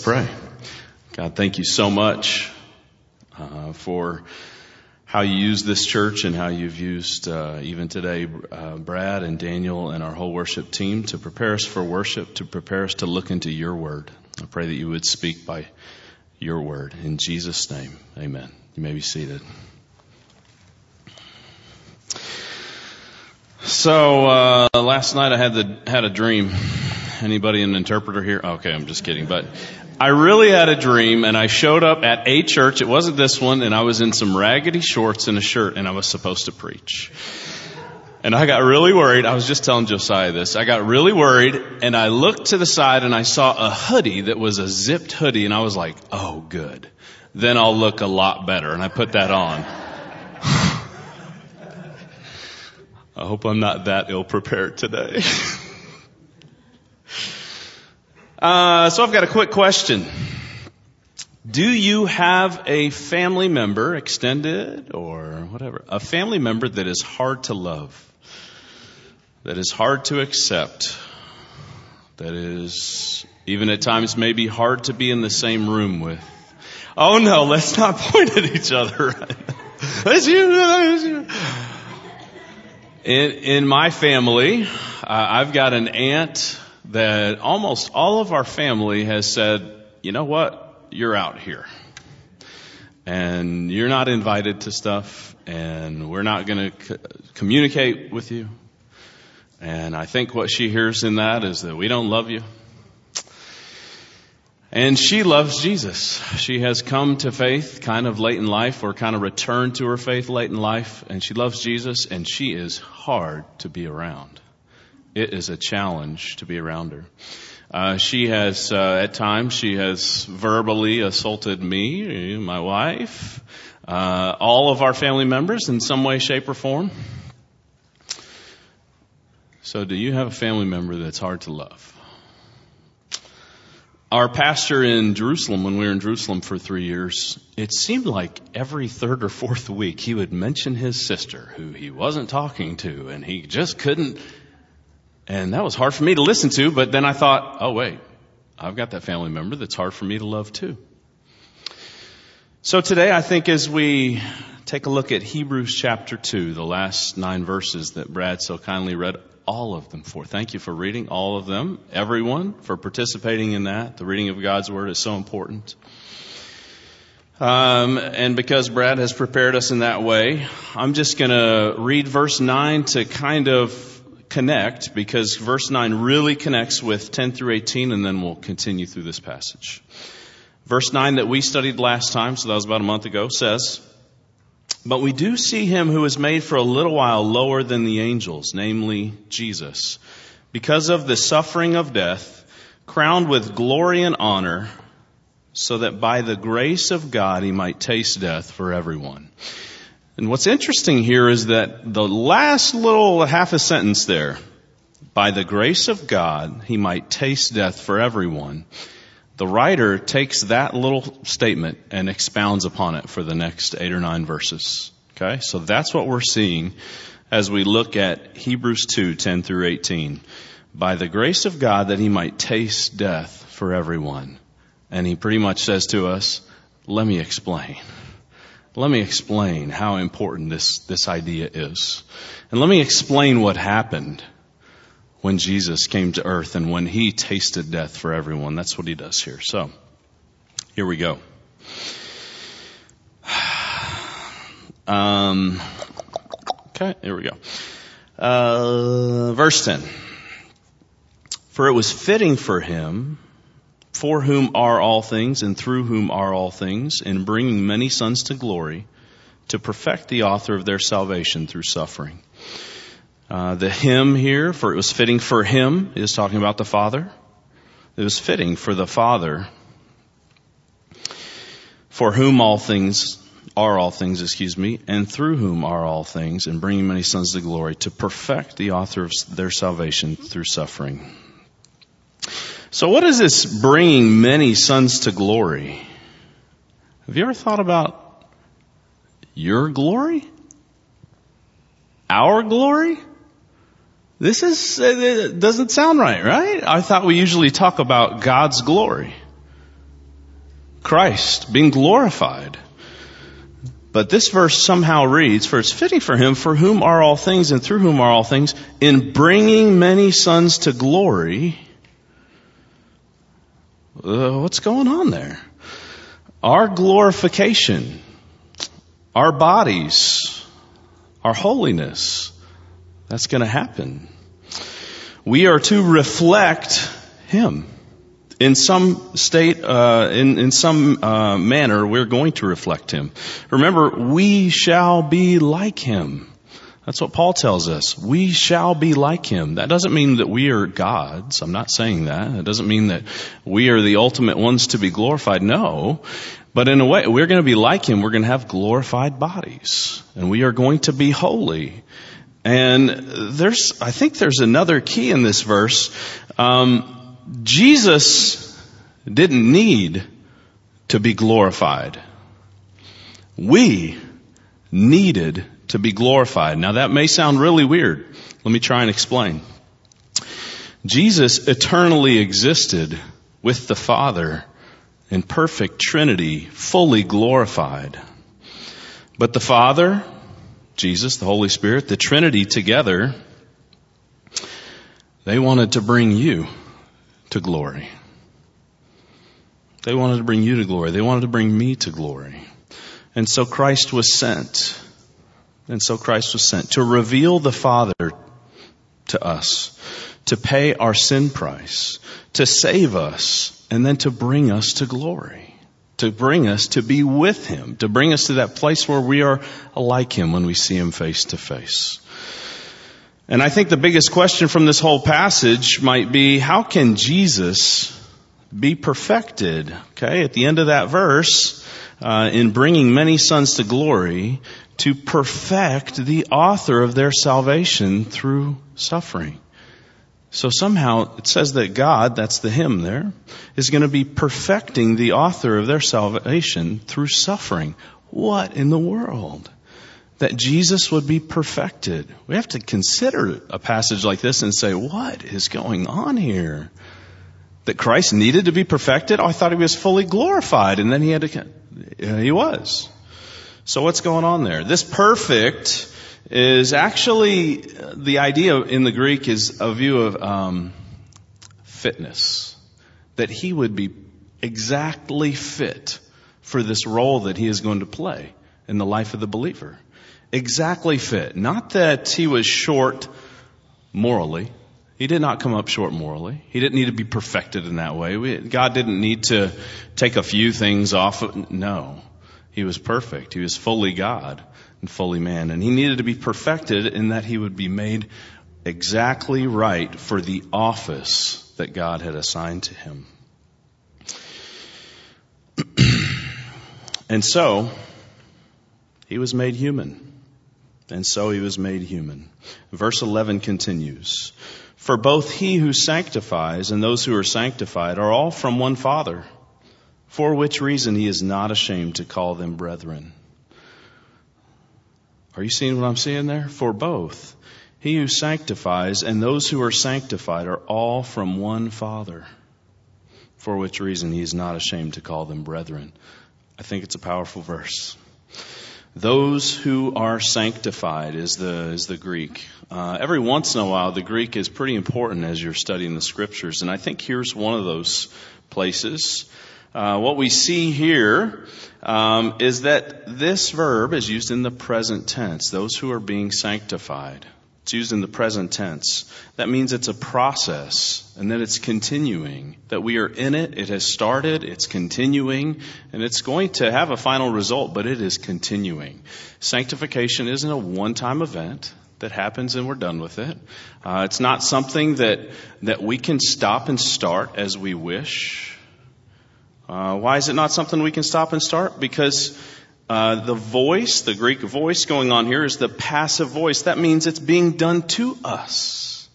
pray. God, thank you so much uh, for how you use this church and how you've used uh, even today uh, Brad and Daniel and our whole worship team to prepare us for worship, to prepare us to look into your word. I pray that you would speak by your word. In Jesus' name, amen. You may be seated. So uh, last night I had the had a dream. Anybody an interpreter here? Okay, I'm just kidding. But I really had a dream and I showed up at a church. It wasn't this one and I was in some raggedy shorts and a shirt and I was supposed to preach. And I got really worried. I was just telling Josiah this. I got really worried and I looked to the side and I saw a hoodie that was a zipped hoodie and I was like, oh good. Then I'll look a lot better. And I put that on. I hope I'm not that ill prepared today. Uh, so I've got a quick question. Do you have a family member, extended or whatever, a family member that is hard to love, that is hard to accept, that is even at times maybe hard to be in the same room with? Oh no, let's not point at each other. That's you. That's you. In, in my family, uh, I've got an aunt that almost all of our family has said, you know what? You're out here. And you're not invited to stuff and we're not going to communicate with you. And I think what she hears in that is that we don't love you. And she loves Jesus. She has come to faith kind of late in life or kind of returned to her faith late in life and she loves Jesus and she is hard to be around it is a challenge to be around her. Uh, she has, uh, at times, she has verbally assaulted me, my wife, uh, all of our family members in some way, shape, or form. So, do you have a family member that's hard to love? Our pastor in Jerusalem, when we were in Jerusalem for three years, it seemed like every third or fourth week he would mention his sister who he wasn't talking to and he just couldn't and that was hard for me to listen to, but then I thought, oh wait, I've got that family member that's hard for me to love too. So today I think as we take a look at Hebrews chapter 2, the last nine verses that Brad so kindly read all of them for. Thank you for reading all of them. Everyone for participating in that. The reading of God's Word is so important. Um, and because Brad has prepared us in that way, I'm just going to read verse 9 to kind of connect because verse 9 really connects with 10 through 18 and then we'll continue through this passage. Verse 9 that we studied last time, so that was about a month ago, says, But we do see him who is made for a little while lower than the angels, namely Jesus, because of the suffering of death, crowned with glory and honor, so that by the grace of God he might taste death for everyone. And what's interesting here is that the last little half a sentence there, by the grace of God, he might taste death for everyone. The writer takes that little statement and expounds upon it for the next eight or nine verses. Okay? So that's what we're seeing as we look at Hebrews 2, 10 through 18. By the grace of God that he might taste death for everyone. And he pretty much says to us, let me explain. Let me explain how important this, this idea is. And let me explain what happened when Jesus came to earth and when he tasted death for everyone. That's what he does here. So, here we go. Um, okay, here we go. Uh, verse 10. For it was fitting for him for whom are all things and through whom are all things, in bringing many sons to glory, to perfect the author of their salvation through suffering. Uh, the him here, for it was fitting for him, is talking about the Father. It was fitting for the Father, for whom all things are all things, excuse me, and through whom are all things, in bringing many sons to glory, to perfect the author of their salvation through suffering. So what is this bringing many sons to glory? Have you ever thought about your glory? Our glory? This is, it doesn't sound right, right? I thought we usually talk about God's glory. Christ being glorified. But this verse somehow reads, For it's fitting for him for whom are all things and through whom are all things, in bringing many sons to glory. Uh, what's going on there? Our glorification, our bodies, our holiness, that's going to happen. We are to reflect Him in some state, uh, in, in some uh, manner, we're going to reflect him. Remember, we shall be like him. That's what Paul tells us. We shall be like him. That doesn't mean that we are gods. I'm not saying that. It doesn't mean that we are the ultimate ones to be glorified. No. But in a way, we're going to be like him. We're going to have glorified bodies. And we are going to be holy. And there's, I think there's another key in this verse. Um, Jesus didn't need to be glorified. We needed to be glorified. Now that may sound really weird. Let me try and explain. Jesus eternally existed with the Father in perfect Trinity, fully glorified. But the Father, Jesus, the Holy Spirit, the Trinity together, they wanted to bring you to glory. They wanted to bring you to glory. They wanted to bring me to glory. And so Christ was sent. And so Christ was sent to reveal the Father to us, to pay our sin price, to save us, and then to bring us to glory, to bring us to be with Him, to bring us to that place where we are like Him when we see Him face to face. And I think the biggest question from this whole passage might be, how can Jesus be perfected? Okay, at the end of that verse, uh, in bringing many sons to glory, to perfect the author of their salvation through suffering. So somehow it says that God, that's the him there, is going to be perfecting the author of their salvation through suffering. What in the world? that Jesus would be perfected. We have to consider a passage like this and say, what is going on here? That Christ needed to be perfected? Oh, I thought he was fully glorified and then he had to, he was. So what's going on there? This perfect is actually, the idea in the Greek is a view of um, fitness. That he would be exactly fit for this role that he is going to play in the life of the believer exactly fit. Not that he was short morally. He did not come up short morally. He didn't need to be perfected in that way. We, God didn't need to take a few things off. Of, no. He was perfect. He was fully God and fully man. And he needed to be perfected in that he would be made exactly right for the office that God had assigned to him. and so, he was made human and so he was made human. Verse 11 continues, For both he who sanctifies and those who are sanctified are all from one Father, for which reason he is not ashamed to call them brethren. Are you seeing what I'm seeing there? For both. He who sanctifies and those who are sanctified are all from one Father, for which reason he is not ashamed to call them brethren. I think it's a powerful verse. Those who are sanctified is the is the Greek. Uh, every once in a while, the Greek is pretty important as you're studying the scriptures, and I think here's one of those places. Uh, what we see here um, is that this verb is used in the present tense. Those who are being sanctified. It's used in the present tense. That means it's a process and that it's continuing. That we are in it, it has started, it's continuing, and it's going to have a final result, but it is continuing. Sanctification isn't a one-time event that happens and we're done with it. Uh, it's not something that, that we can stop and start as we wish. Uh, why is it not something we can stop and start? Because uh, the voice, the Greek voice going on here is the passive voice. That means it's being done to us.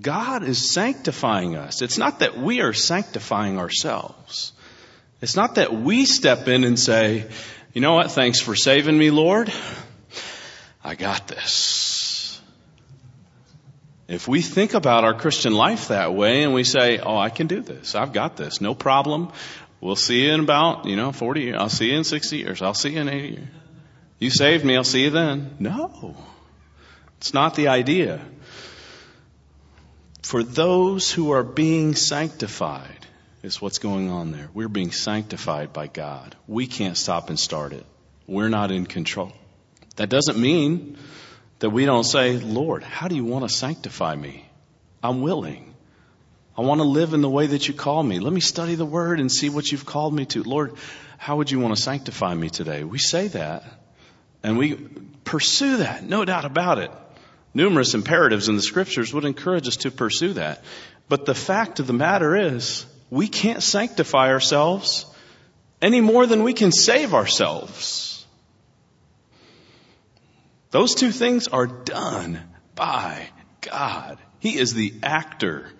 God is sanctifying us. It's not that we are sanctifying ourselves. It's not that we step in and say, you know what, thanks for saving me, Lord. I got this. If we think about our Christian life that way and we say, oh, I can do this. I've got this. No problem We'll see you in about, you know, 40 years. I'll see you in 60 years. I'll see you in 80 years. You saved me. I'll see you then. No. It's not the idea. For those who are being sanctified is what's going on there. We're being sanctified by God. We can't stop and start it. We're not in control. That doesn't mean that we don't say, Lord, how do you want to sanctify me? I'm willing. I want to live in the way that you call me. Let me study the word and see what you've called me to. Lord, how would you want to sanctify me today? We say that and we pursue that, no doubt about it. Numerous imperatives in the scriptures would encourage us to pursue that. But the fact of the matter is, we can't sanctify ourselves any more than we can save ourselves. Those two things are done by God. He is the actor.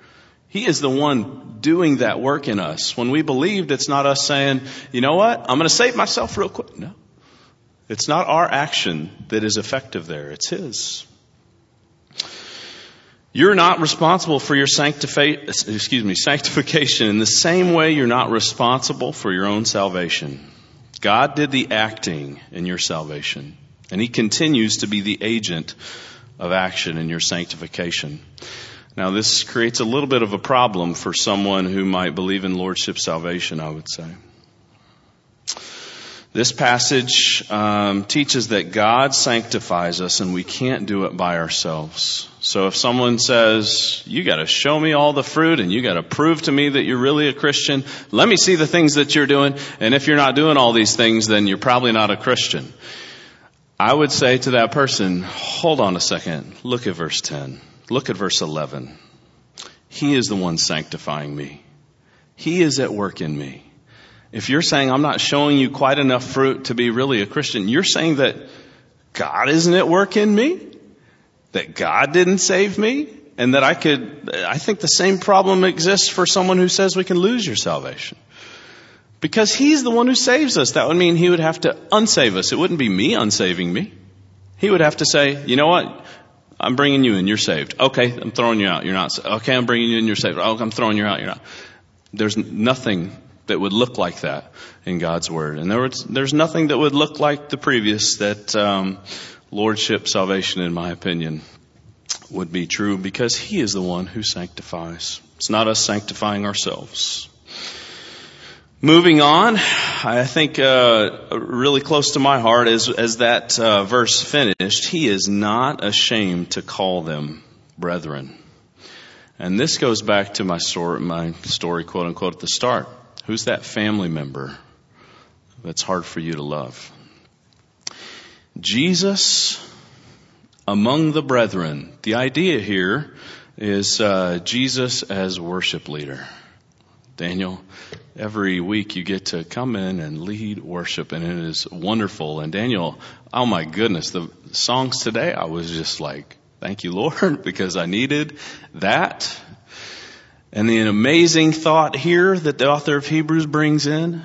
He is the one doing that work in us. When we believed, it's not us saying, you know what, I'm going to save myself real quick. No. It's not our action that is effective there. It's His. You're not responsible for your sanctifi- excuse me, sanctification in the same way you're not responsible for your own salvation. God did the acting in your salvation, and He continues to be the agent of action in your sanctification. Now, this creates a little bit of a problem for someone who might believe in Lordship salvation, I would say. This passage um, teaches that God sanctifies us and we can't do it by ourselves. So if someone says, you gotta show me all the fruit and you gotta prove to me that you're really a Christian, let me see the things that you're doing, and if you're not doing all these things, then you're probably not a Christian. I would say to that person, hold on a second, look at verse 10, look at verse 11. He is the one sanctifying me. He is at work in me. If you're saying I'm not showing you quite enough fruit to be really a Christian, you're saying that God isn't at work in me? That God didn't save me? And that I could, I think the same problem exists for someone who says we can lose your salvation. Because He's the one who saves us. That would mean He would have to unsave us. It wouldn't be me unsaving me. He would have to say, you know what? I'm bringing you in. You're saved. Okay, I'm throwing you out. You're not. Okay, I'm bringing you in. You're saved. Oh, I'm throwing you out. You're not. There's nothing that would look like that in God's Word. And there was, there's nothing that would look like the previous that um, Lordship salvation, in my opinion, would be true because He is the one who sanctifies. It's not us sanctifying ourselves. Moving on, I think uh, really close to my heart as, as that uh, verse finished, He is not ashamed to call them brethren. And this goes back to my story, my story, quote unquote, at the start. Who's that family member that's hard for you to love? Jesus among the brethren. The idea here is uh, Jesus as worship leader. Daniel, every week you get to come in and lead worship, and it is wonderful. And Daniel, oh my goodness, the songs today, I was just like, thank you, Lord, because I needed that. And the amazing thought here that the author of Hebrews brings in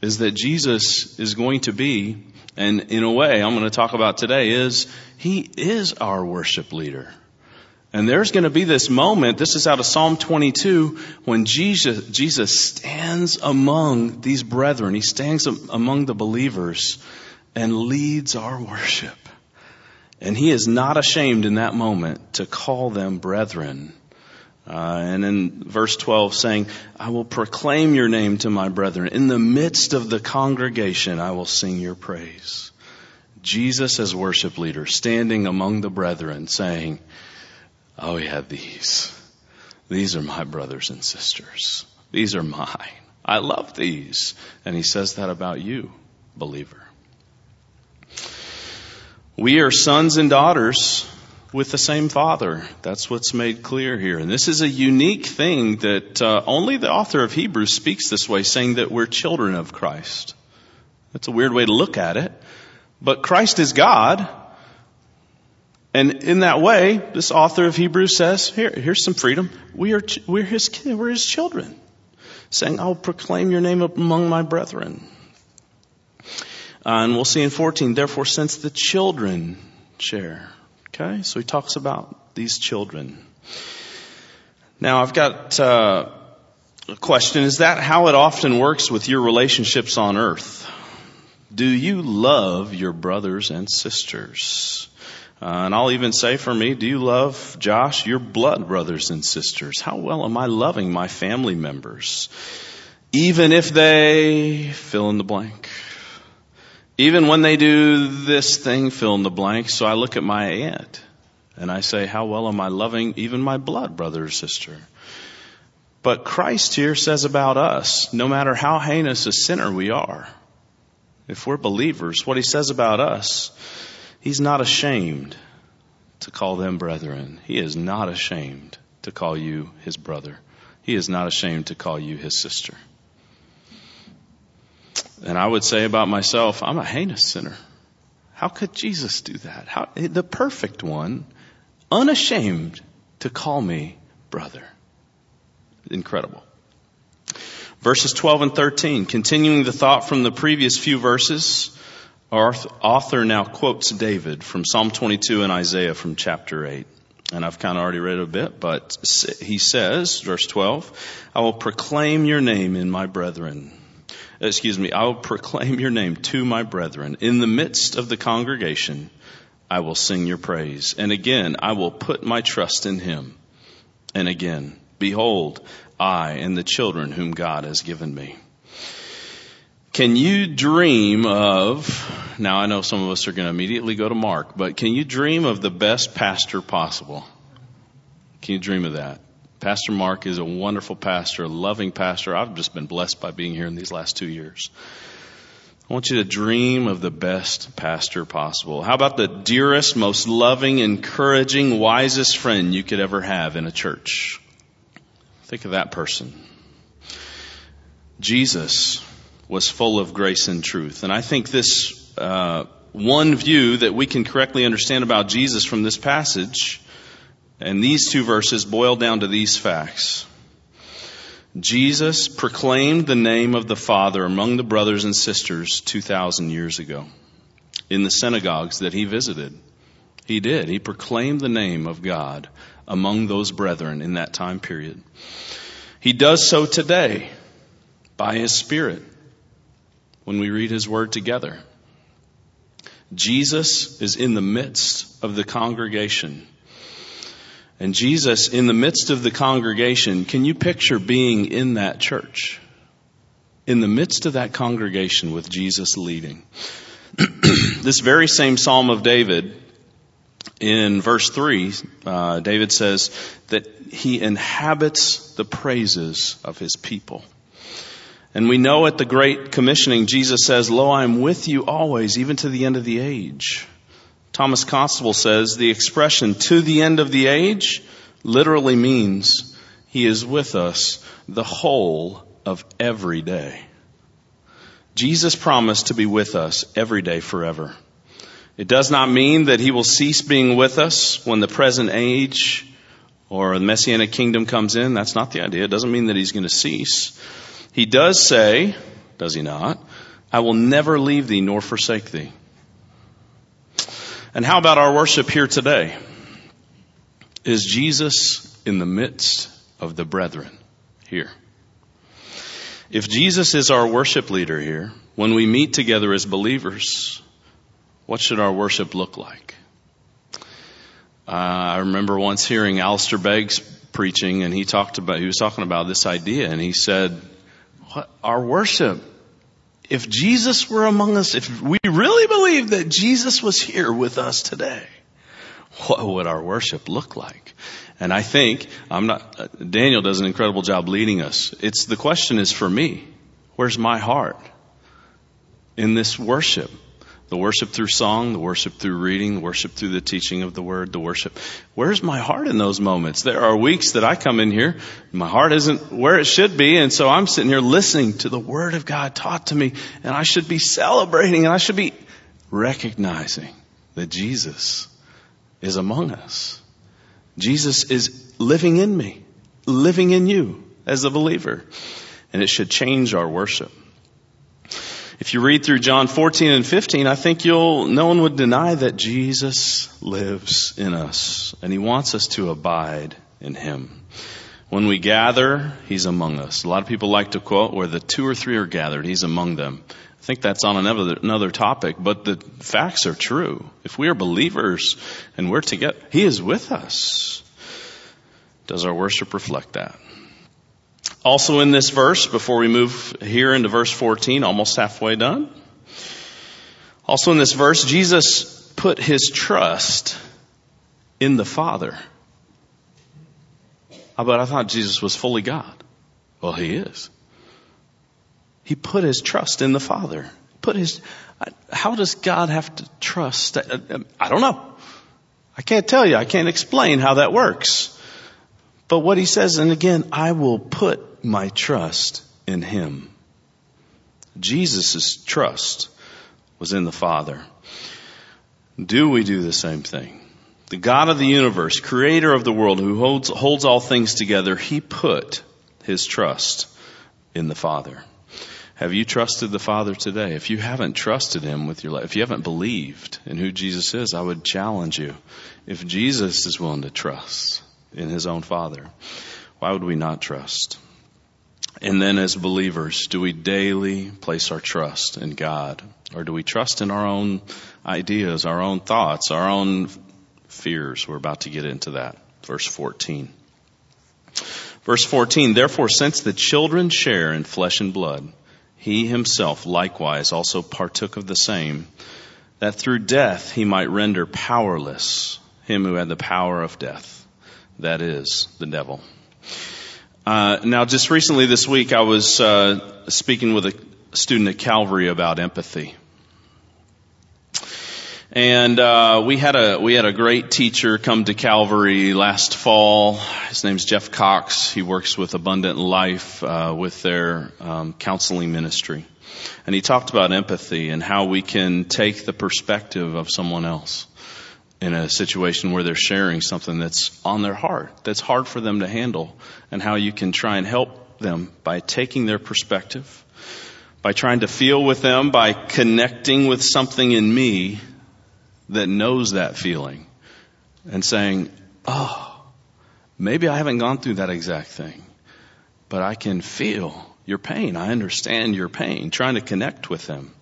is that Jesus is going to be, and in a way I'm going to talk about today, is He is our worship leader. And there's going to be this moment, this is out of Psalm 22, when Jesus, Jesus stands among these brethren. He stands among the believers and leads our worship. And he is not ashamed in that moment to call them brethren. Uh, and in verse 12 saying, I will proclaim your name to my brethren. In the midst of the congregation, I will sing your praise. Jesus as worship leader standing among the brethren saying, Oh yeah, these. These are my brothers and sisters. These are mine. I love these. And he says that about you, believer. We are sons and daughters with the same Father. That's what's made clear here. And this is a unique thing that uh, only the author of Hebrews speaks this way, saying that we're children of Christ. That's a weird way to look at it. But Christ is God. And in that way, this author of Hebrews says, here, here's some freedom. We are, we're his, we're his children. Saying, I'll proclaim your name among my brethren. Uh, and we'll see in 14, therefore since the children share Okay, so he talks about these children. Now I've got uh, question is that how it often works with your relationships on earth? Do you love your brothers and sisters? Uh, and I'll even say for me, do you love Josh, your blood brothers and sisters? How well am I loving my family members? Even if they fill in the blank. Even when they do this thing, fill in the blank. So I look at my aunt and I say, how well am I loving even my blood brother or sister? But Christ here says about us, no matter how heinous a sinner we are, if we're believers, what he says about us, he's not ashamed to call them brethren. He is not ashamed to call you his brother. He is not ashamed to call you his sister. And I would say about myself, I'm a heinous sinner. How could Jesus do that? How, the perfect one, unashamed to call me brother. Incredible. Verses 12 and 13, continuing the thought from the previous few verses, our author now quotes David from Psalm 22 and Isaiah from chapter 8. And I've kind of already read a bit, but he says, verse 12, I will proclaim your name in my brethren. Excuse me, I will proclaim your name to my brethren. In the midst of the congregation, I will sing your praise. And again, I will put my trust in him. And again, behold, I and the children whom God has given me. Can you dream of, now I know some of us are going to immediately go to Mark, but can you dream of the best pastor possible? Can you dream of that? Pastor Mark is a wonderful pastor, a loving pastor. I've just been blessed by being here in these last two years. I want you to dream of the best pastor possible. How about the dearest, most loving, encouraging, wisest friend you could ever have in a church? Think of that person. Jesus was full of grace and truth. And I think this uh, one view that we can correctly understand about Jesus from this passage and these two verses boil down to these facts. Jesus proclaimed the name of the Father among the brothers and sisters 2,000 years ago in the synagogues that he visited. He did. He proclaimed the name of God among those brethren in that time period. He does so today by his Spirit when we read his word together. Jesus is in the midst of the congregation and Jesus, in the midst of the congregation, can you picture being in that church? In the midst of that congregation with Jesus leading. this very same Psalm of David, in verse 3, uh, David says that he inhabits the praises of his people. And we know at the Great Commissioning, Jesus says, Lo, I am with you always, even to the end of the age. Thomas Constable says the expression to the end of the age literally means he is with us the whole of every day. Jesus promised to be with us every day forever. It does not mean that he will cease being with us when the present age or the messianic kingdom comes in. That's not the idea. It doesn't mean that he's going to cease. He does say, does he not? I will never leave thee nor forsake thee. And how about our worship here today? Is Jesus in the midst of the brethren here? If Jesus is our worship leader here, when we meet together as believers, what should our worship look like? Uh, I remember once hearing Alistair Beggs preaching, and he talked about he was talking about this idea, and he said, "What our worship if Jesus were among us, if we really believe that Jesus was here with us today, what would our worship look like? And I think I'm not, Daniel does an incredible job leading us. It's the question is for me, where's my heart in this worship? The worship through song, the worship through reading, the worship through the teaching of the word, the worship. Where's my heart in those moments? There are weeks that I come in here, my heart isn't where it should be, and so I'm sitting here listening to the word of God taught to me, and I should be celebrating, and I should be recognizing that Jesus is among us. Jesus is living in me, living in you as a believer, and it should change our worship. If you read through John 14 and 15, I think you'll, no one would deny that Jesus lives in us and he wants us to abide in him. When we gather, He's among us. A lot of people like to quote, where the two or three are gathered, He's among them. I think that's on another, another topic, but the facts are true. If we are believers and we're together, He is with us. Does our worship reflect that? Also in this verse, before we move here into verse 14, almost halfway done. Also in this verse, Jesus put his trust in the Father. Ah, but I thought Jesus was fully God. Well, he is. He put his trust in the Father. Put his, how does God have to trust? I don't know. I can't tell you. I can't explain how that works. But what he says, and again, I will put my trust in him. Jesus' trust was in the Father. Do we do the same thing? The God of the universe, creator of the world, who holds, holds all things together, he put his trust in the Father. Have you trusted the Father today? If you haven't trusted him with your life, if you haven't believed in who Jesus is, I would challenge you. If Jesus is willing to trust in his own Father, why would we not trust? And then as believers, do we daily place our trust in God? Or do we trust in our own ideas, our own thoughts, our own fears? We're about to get into that. Verse 14. Verse 14, therefore since the children share in flesh and blood, he himself likewise also partook of the same, that through death he might render powerless him who had the power of death, that is, the devil. Uh, now, just recently this week, I was uh, speaking with a student at Calvary about empathy. And uh, we had a we had a great teacher come to Calvary last fall. His name's Jeff Cox. He works with Abundant Life uh, with their um, counseling ministry, and he talked about empathy and how we can take the perspective of someone else in a situation where they're sharing something that's on their heart, that's hard for them to handle, and how you can try and help them by taking their perspective, by trying to feel with them, by connecting with something in me that knows that feeling and saying, oh, maybe I haven't gone through that exact thing, but I can feel your pain. I understand your pain, trying to connect with them.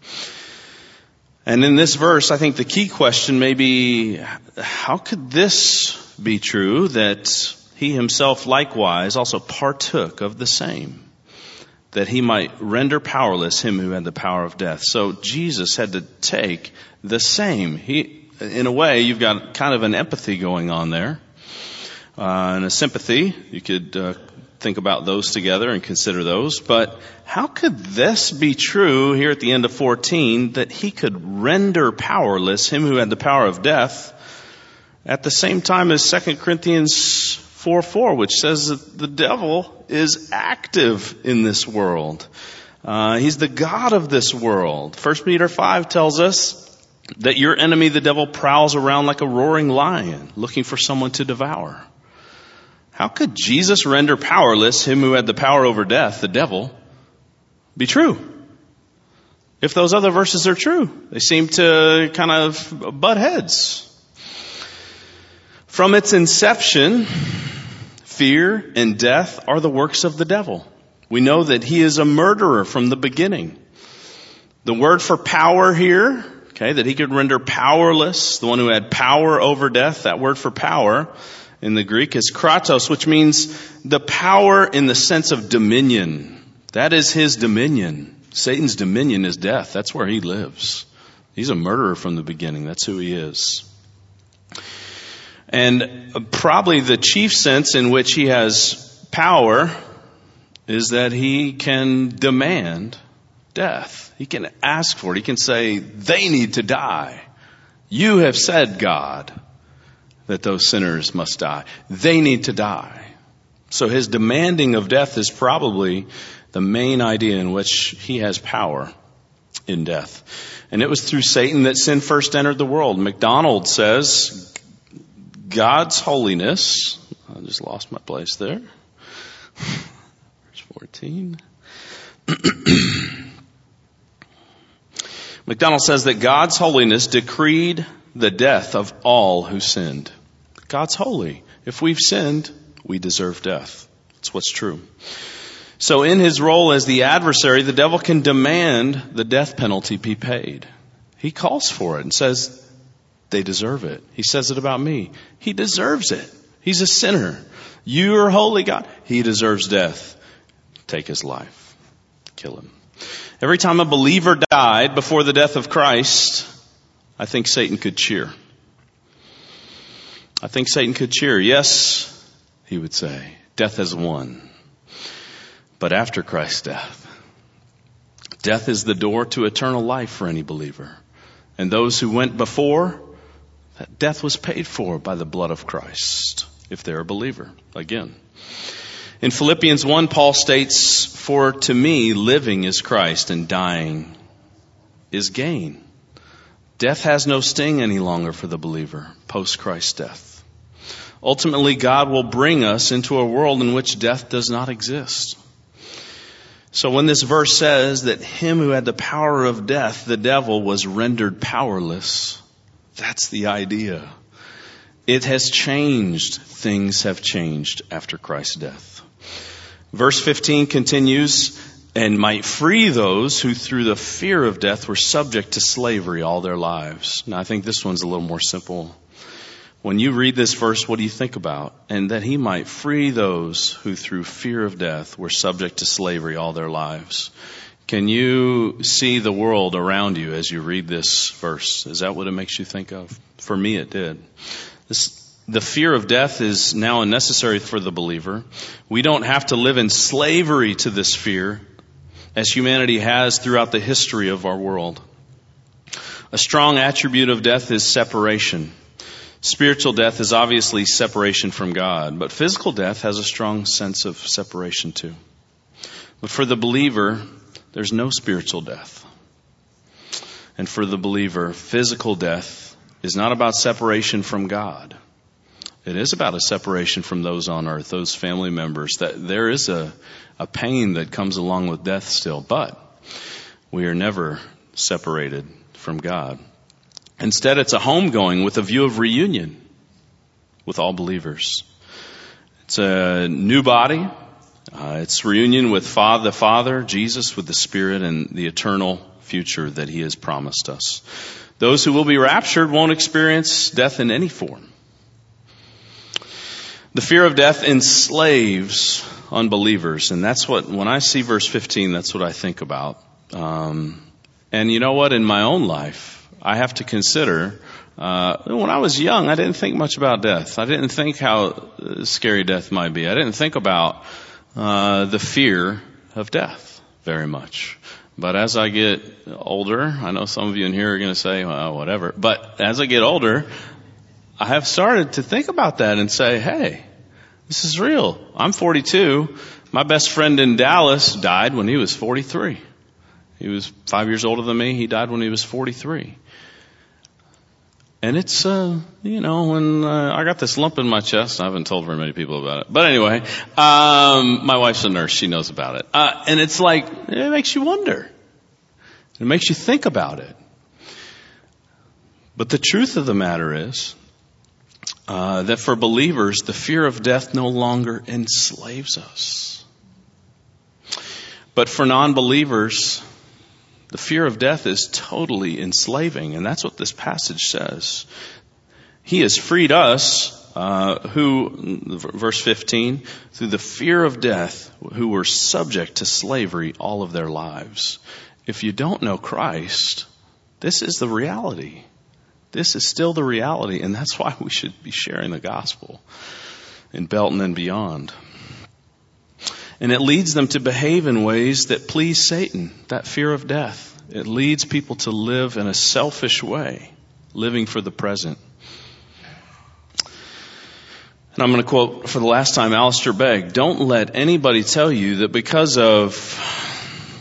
And in this verse, I think the key question may be, how could this be true that he himself likewise also partook of the same? That he might render powerless him who had the power of death. So Jesus had to take the same. He, in a way, you've got kind of an empathy going on there. Uh, and a sympathy. You could uh, think about those together and consider those. But how could this be true here at the end of 14 that he could render powerless him who had the power of death at the same time as 2 Corinthians 4 4, which says that the devil is active in this world. Uh, he's the God of this world. 1 Peter 5 tells us that your enemy, the devil, prowls around like a roaring lion looking for someone to devour. How could Jesus render powerless him who had the power over death, the devil, be true? If those other verses are true, they seem to kind of butt heads. From its inception, fear and death are the works of the devil. We know that he is a murderer from the beginning. The word for power here, okay, that he could render powerless, the one who had power over death, that word for power in the Greek is kratos, which means the power in the sense of dominion. That is his dominion. Satan's dominion is death. That's where he lives. He's a murderer from the beginning. That's who he is. And probably the chief sense in which he has power is that he can demand death. He can ask for it. He can say, they need to die. You have said, God, that those sinners must die. They need to die. So his demanding of death is probably the main idea in which he has power in death. And it was through Satan that sin first entered the world. MacDonald says, God's holiness, I just lost my place there. Verse 14. MacDonald says that God's holiness decreed the death of all who sinned. God's holy. If we've sinned, we deserve death. That's what's true. So in his role as the adversary, the devil can demand the death penalty be paid. He calls for it and says, they deserve it. He says it about me. He deserves it. He's a sinner. You are holy God. He deserves death. Take his life. Kill him. Every time a believer died before the death of Christ, I think Satan could cheer. I think Satan could cheer. Yes, he would say, death has won. But after Christ's death, death is the door to eternal life for any believer. And those who went before, that death was paid for by the blood of Christ, if they're a believer. Again. In Philippians 1, Paul states, For to me, living is Christ and dying is gain. Death has no sting any longer for the believer post Christ's death. Ultimately, God will bring us into a world in which death does not exist. So when this verse says that him who had the power of death, the devil, was rendered powerless, that's the idea. It has changed. Things have changed after Christ's death. Verse 15 continues, and might free those who through the fear of death were subject to slavery all their lives. Now I think this one's a little more simple. When you read this verse, what do you think about? And that he might free those who through fear of death were subject to slavery all their lives. Can you see the world around you as you read this verse? Is that what it makes you think of? For me, it did. This, the fear of death is now unnecessary for the believer. We don't have to live in slavery to this fear as humanity has throughout the history of our world. A strong attribute of death is separation. Spiritual death is obviously separation from God, but physical death has a strong sense of separation too. But for the believer, there's no spiritual death. And for the believer, physical death is not about separation from God. It is about a separation from those on earth, those family members. That there is a, a pain that comes along with death still, but we are never separated from God. Instead, it's a homegoing with a view of reunion with all believers. It's a new body. Uh, it's reunion with Father, the Father, Jesus, with the Spirit, and the eternal future that He has promised us. Those who will be raptured won't experience death in any form. The fear of death enslaves unbelievers, and that's what, when I see verse 15, that's what I think about. Um, and you know what? In my own life, I have to consider. Uh, when I was young, I didn't think much about death. I didn't think how scary death might be. I didn't think about uh, the fear of death very much. But as I get older, I know some of you in here are going to say, well, whatever. But as I get older, I have started to think about that and say, hey, this is real. I'm 42. My best friend in Dallas died when he was 43. He was five years older than me. He died when he was 43. And it's, uh, you know, when uh, I got this lump in my chest, I haven't told very many people about it. But anyway, um, my wife's a nurse; she knows about it. Uh, and it's like it makes you wonder. It makes you think about it. But the truth of the matter is uh, that for believers, the fear of death no longer enslaves us. But for non-believers, the fear of death is totally enslaving, and that's what this passage says. He has freed us, uh, who, verse 15, through the fear of death, who were subject to slavery all of their lives. If you don't know Christ, this is the reality. This is still the reality, and that's why we should be sharing the gospel in Belton and beyond. And it leads them to behave in ways that please Satan, that fear of death. It leads people to live in a selfish way, living for the present. And I'm going to quote for the last time Alistair Begg, don't let anybody tell you that because of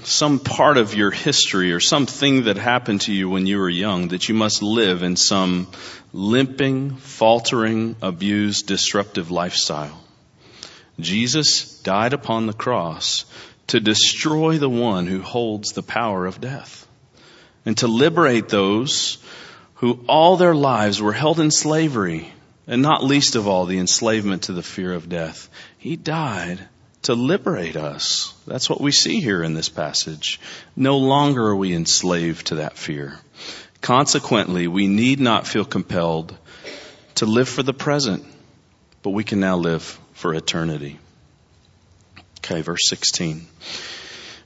some part of your history or something that happened to you when you were young that you must live in some limping, faltering, abused, disruptive lifestyle. Jesus died upon the cross to destroy the one who holds the power of death and to liberate those who all their lives were held in slavery and not least of all the enslavement to the fear of death. He died to liberate us. That's what we see here in this passage. No longer are we enslaved to that fear. Consequently, we need not feel compelled to live for the present, but we can now live for eternity. Okay, verse 16.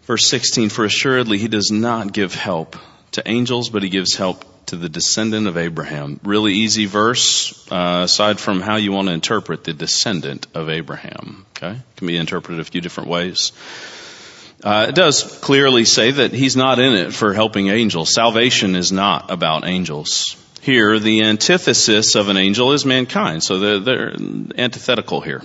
Verse 16, for assuredly he does not give help to angels, but he gives help to the descendant of Abraham. Really easy verse, uh, aside from how you want to interpret the descendant of Abraham. Okay? Can be interpreted a few different ways. Uh, it does clearly say that he's not in it for helping angels. Salvation is not about angels. Here, the antithesis of an angel is mankind, so they're, they're antithetical here.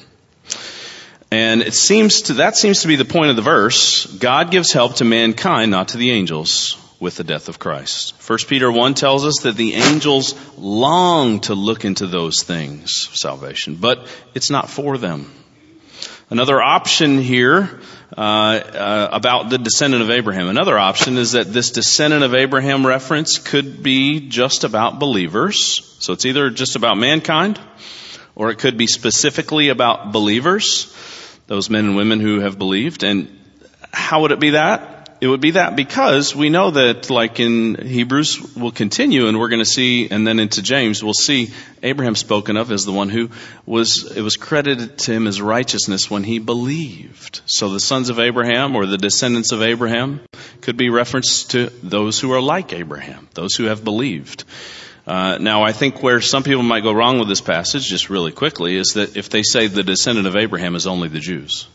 And it seems to, that seems to be the point of the verse. God gives help to mankind, not to the angels with the death of Christ. 1 Peter 1 tells us that the angels long to look into those things, salvation, but it's not for them. Another option here uh, uh, about the descendant of Abraham. Another option is that this descendant of Abraham reference could be just about believers. So it's either just about mankind, or it could be specifically about believers, those men and women who have believed. And how would it be that? it would be that because we know that like in Hebrews we'll continue and we're going to see and then into James we'll see Abraham spoken of as the one who was it was credited to him as righteousness when he believed. So the sons of Abraham or the descendants of Abraham could be referenced to those who are like Abraham, those who have believed. Uh, now, I think where some people might go wrong with this passage, just really quickly, is that if they say the descendant of Abraham is only the Jews.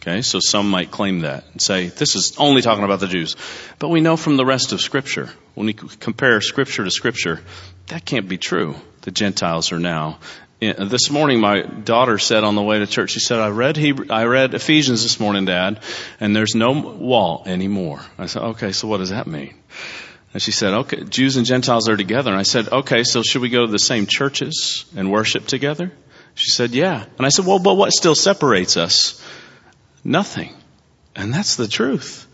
Okay, so some might claim that and say, this is only talking about the Jews. But we know from the rest of Scripture, when we compare Scripture to Scripture, that can't be true. The Gentiles are now. This morning, my daughter said on the way to church, she said, I read Hebrew, I read Ephesians this morning, Dad, and there's no wall anymore. I said, okay, so what does that mean? And she said, okay, Jews and Gentiles are together. And I said, okay, so should we go to the same churches and worship together? She said, yeah. And I said, well, but what still separates us? Nothing. And that's the truth.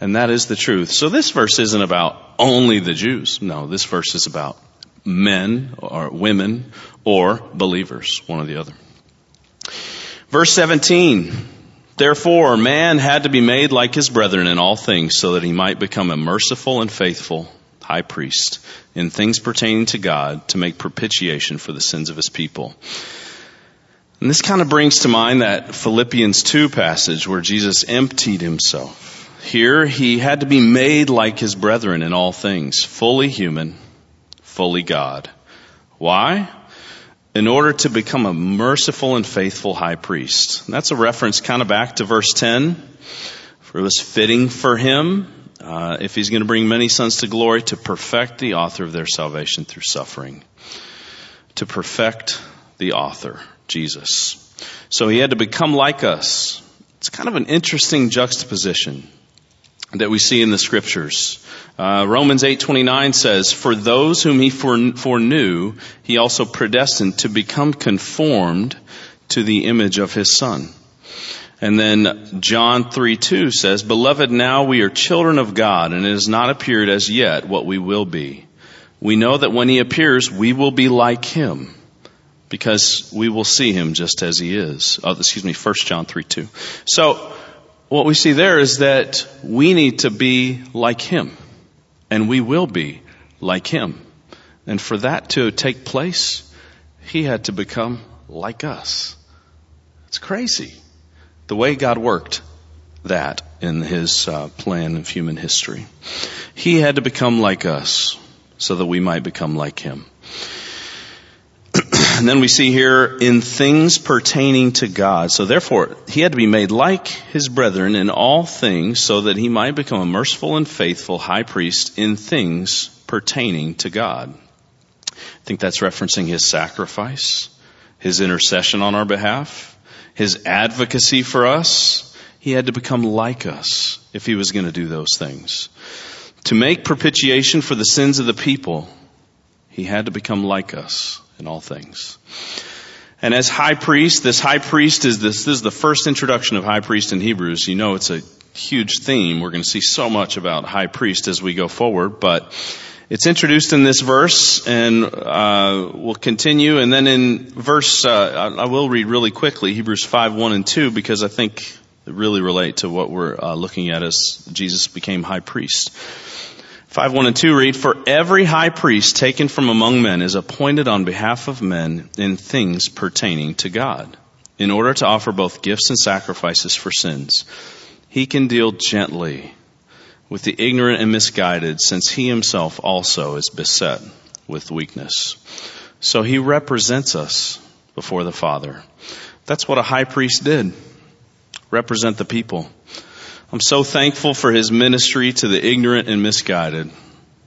And that is the truth. So this verse isn't about only the Jews. No, this verse is about men or women or believers, one or the other. Verse 17. Therefore, man had to be made like his brethren in all things so that he might become a merciful and faithful high priest in things pertaining to God to make propitiation for the sins of his people. And this kind of brings to mind that Philippians 2 passage where Jesus emptied himself. Here, he had to be made like his brethren in all things, fully human, fully God. Why? In order to become a merciful and faithful high priest. And that's a reference kind of back to verse 10. For it was fitting for him, uh, if he's going to bring many sons to glory, to perfect the author of their salvation through suffering. To perfect the author. Jesus. So he had to become like us. It's kind of an interesting juxtaposition that we see in the scriptures. Uh, Romans 8:29 says, "For those whom he foreknew, he also predestined to become conformed to the image of his son." And then John 3:2 says, "Beloved, now we are children of God, and it has not appeared as yet what we will be. We know that when he appears, we will be like him." because we will see him just as he is. Oh, excuse me, 1 John 3 2. So, what we see there is that we need to be like him, and we will be like him. And for that to take place, he had to become like us. It's crazy the way God worked that in his uh, plan of human history. He had to become like us so that we might become like him. And then we see here, in things pertaining to God. So therefore, he had to be made like his brethren in all things so that he might become a merciful and faithful high priest in things pertaining to God. I think that's referencing his sacrifice, his intercession on our behalf, his advocacy for us. He had to become like us if he was going to do those things. To make propitiation for the sins of the people, he had to become like us in all things. And as high priest, this high priest is this, this is the first introduction of high priest in Hebrews. You know it's a huge theme. We're going to see so much about high priest as we go forward, but It's introduced in this verse, and uh, we'll continue. And then in verse, uh, I will read really quickly Hebrews five one and two because I think it really relate to what we're uh, looking at as Jesus became high priest. Five one and two read, "For every high priest taken from among men is appointed on behalf of men in things pertaining to God, in order to offer both gifts and sacrifices for sins. He can deal gently." with the ignorant and misguided, since he himself also is beset with weakness. So he represents us before the Father. That's what a high priest did. Represent the people. I'm so thankful for his ministry to the ignorant and misguided.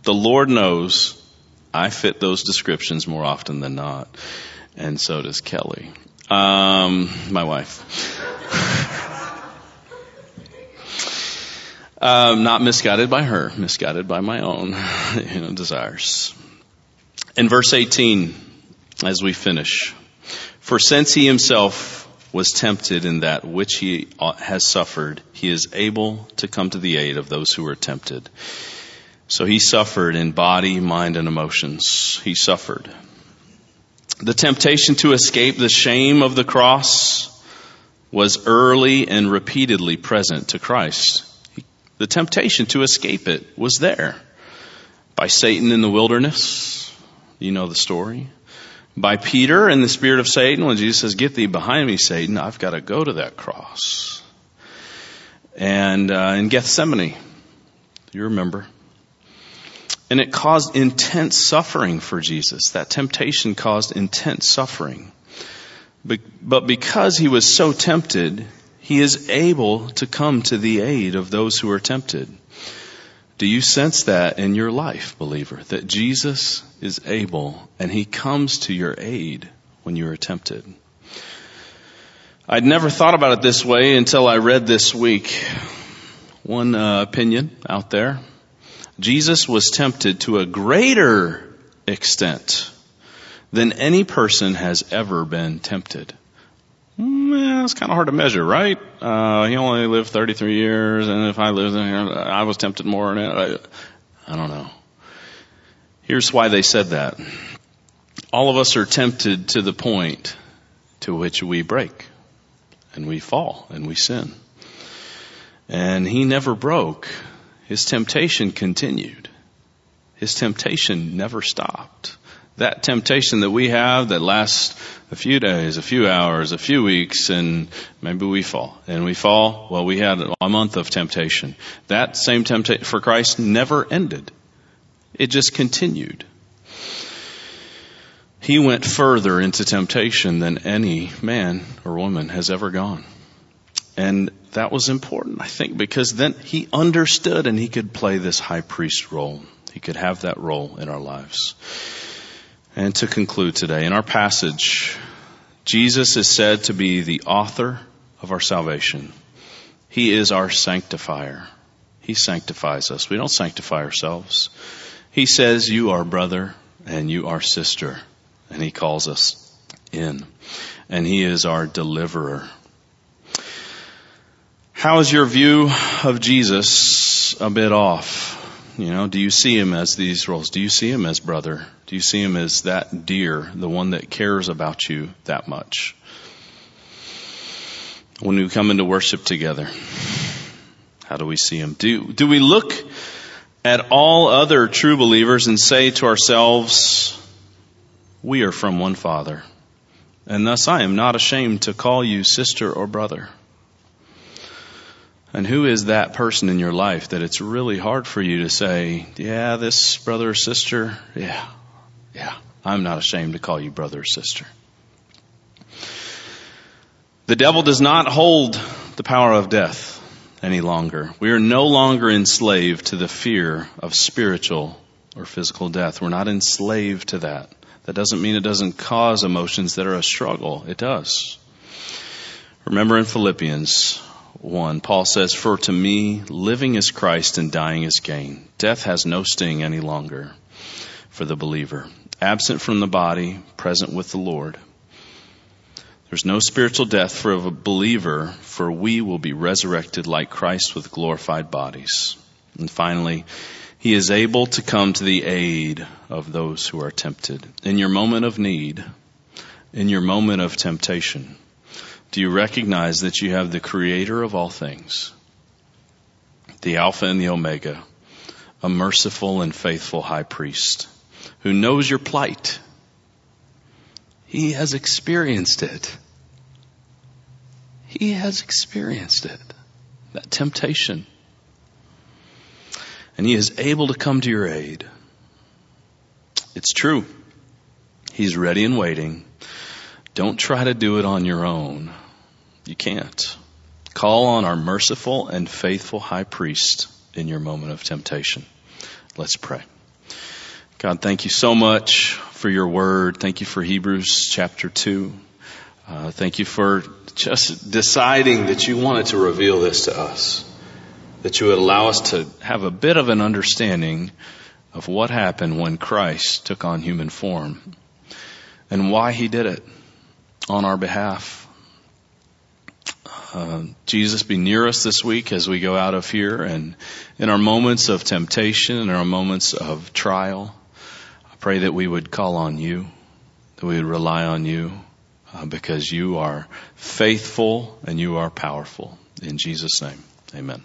The Lord knows I fit those descriptions more often than not. And so does Kelly. Um, my wife. Um, not misguided by her, misguided by my own you know, desires. In verse 18, as we finish, for since he himself was tempted in that which he has suffered, he is able to come to the aid of those who are tempted. So he suffered in body, mind, and emotions. He suffered. The temptation to escape the shame of the cross was early and repeatedly present to Christ. The temptation to escape it was there. By Satan in the wilderness. You know the story. By Peter and the spirit of Satan when Jesus says, get thee behind me, Satan. I've got to go to that cross. And uh, in Gethsemane. You remember. And it caused intense suffering for Jesus. That temptation caused intense suffering. But because he was so tempted, he is able to come to the aid of those who are tempted. Do you sense that in your life, believer? That Jesus is able and he comes to your aid when you are tempted. I'd never thought about it this way until I read this week. One uh, opinion out there. Jesus was tempted to a greater extent than any person has ever been tempted. Mm, it's kind of hard to measure, right? Uh, he only lived 33 years, and if I lived in here, I was tempted more. I don't know. Here's why they said that. All of us are tempted to the point to which we break, and we fall, and we sin. And he never broke. His temptation continued. His temptation never stopped that temptation that we have that lasts a few days, a few hours, a few weeks, and maybe we fall. And we fall, well, we had a month of temptation. That same temptation for Christ never ended. It just continued. He went further into temptation than any man or woman has ever gone. And that was important, I think, because then he understood and he could play this high priest role. He could have that role in our lives. And to conclude today, in our passage, Jesus is said to be the author of our salvation. He is our sanctifier. He sanctifies us. We don't sanctify ourselves. He says, you are brother and you are sister. And he calls us in. And he is our deliverer. How is your view of Jesus a bit off? You know, do you see him as these roles? Do you see him as brother? Do you see him as that dear, the one that cares about you that much? When we come into worship together, how do we see him? Do, do we look at all other true believers and say to ourselves, we are from one Father, and thus I am not ashamed to call you sister or brother? And who is that person in your life that it's really hard for you to say, yeah, this brother or sister, yeah, yeah, I'm not ashamed to call you brother or sister. The devil does not hold the power of death any longer. We are no longer enslaved to the fear of spiritual or physical death. We're not enslaved to that. That doesn't mean it doesn't cause emotions that are a struggle. It does. Remember in Philippians, 1, Paul says, For to me, living is Christ and dying is gain. Death has no sting any longer for the believer. Absent from the body, present with the Lord. There's no spiritual death for a believer, for we will be resurrected like Christ with glorified bodies. And finally, He is able to come to the aid of those who are tempted. In your moment of need, in your moment of temptation, do you recognize that you have the creator of all things, the Alpha and the Omega, a merciful and faithful high priest who knows your plight? He has experienced it. He has experienced it. That temptation and He is able to come to your aid. It's true. He's ready and waiting. Don't try to do it on your own. You can't. Call on our merciful and faithful high priest in your moment of temptation. Let's pray. God, thank you so much for your word. Thank you for Hebrews chapter 2. Uh, thank you for just deciding that you wanted to reveal this to us that you would allow us to have a bit of an understanding of what happened when Christ took on human form and why he did it on our behalf. Uh, Jesus, be near us this week as we go out of here and in our moments of temptation and our moments of trial. Pray that we would call on you, that we would rely on you, uh, because you are faithful and you are powerful. In Jesus' name, amen.